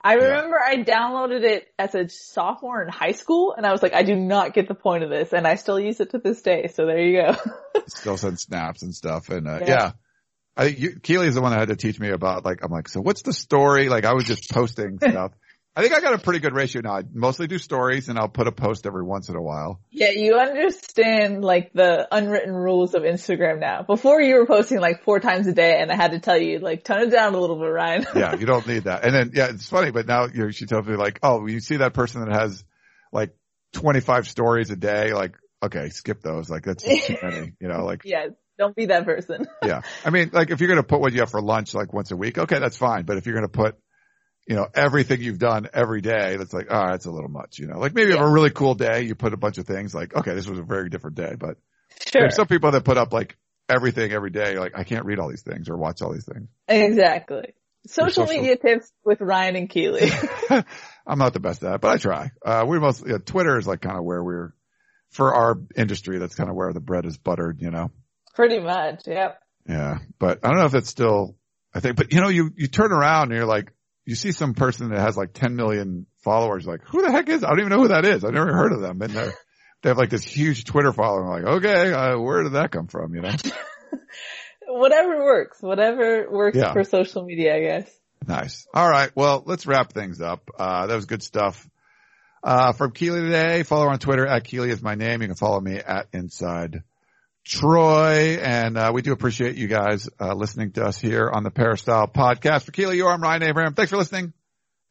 I remember I downloaded it as a sophomore in high school and I was like, I do not get the point of this and I still use it to this day. So there you go. <laughs> still send snaps and stuff. And uh, Yeah. yeah. I you, Keely is the one that had to teach me about like I'm like so what's the story like I was just posting <laughs> stuff I think I got a pretty good ratio now I mostly do stories and I'll put a post every once in a while yeah, you understand like the unwritten rules of Instagram now. Before you were posting like four times a day and I had to tell you like tone it down a little bit, Ryan. <laughs> yeah you don't need that and then yeah it's funny but now you're she tells me like oh you see that person that has like 25 stories a day like okay skip those like that's too <laughs> many you know like yeah, don't be that person. yeah. I mean, like if you're going to put what you have for lunch like once a week, okay, that's fine. But if you're going to put, you know, everything you've done every day, that's like, oh, that's a little much, you know, like maybe you have a really cool day. You put a bunch of things like, okay, this was a very different day, but Sure. there's some people that put up like everything every day. Like, I can't read all these things or watch all these things. Exactly. Social, social- media tips with Ryan and Keely. <laughs> I'm not the best at it, but I try. Uh, we mostly, yeah, Twitter is like kind of where we're, for our industry, that's kind of where the bread is buttered, you know? Pretty much. Yep. Yeah, but I don't know if it's still. I think, but you know, you you turn around and you're like, you see some person that has like 10 million followers, like who the heck is? I don't even know who that is. I've never heard of them, and they're they have like this huge Twitter following. Like, okay, uh, where did that come from? You know, <laughs> Whatever works. Whatever works Yeah. for social media, I guess. nice. All right, well, let's wrap things up. Uh, that was good stuff. Uh, from Keely today, follow her on Twitter at Keely is my name. You can follow me at Inside Troy. And, uh, we do appreciate you guys, uh, listening to us here on the Peristyle podcast. For Keely, you are Ryan Abraham. Thanks for listening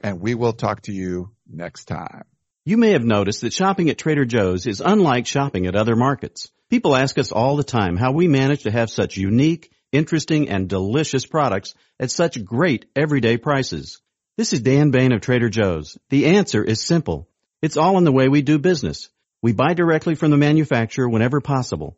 and we will talk to you next time. You may have noticed that shopping at Trader Joe's is unlike shopping at other markets. People ask us all the time how we manage to have such unique, interesting, and delicious products at such great everyday prices. This is Dan Bane of Trader Joe's. The answer is simple. It's all in the way we do business. We buy directly from the manufacturer whenever possible.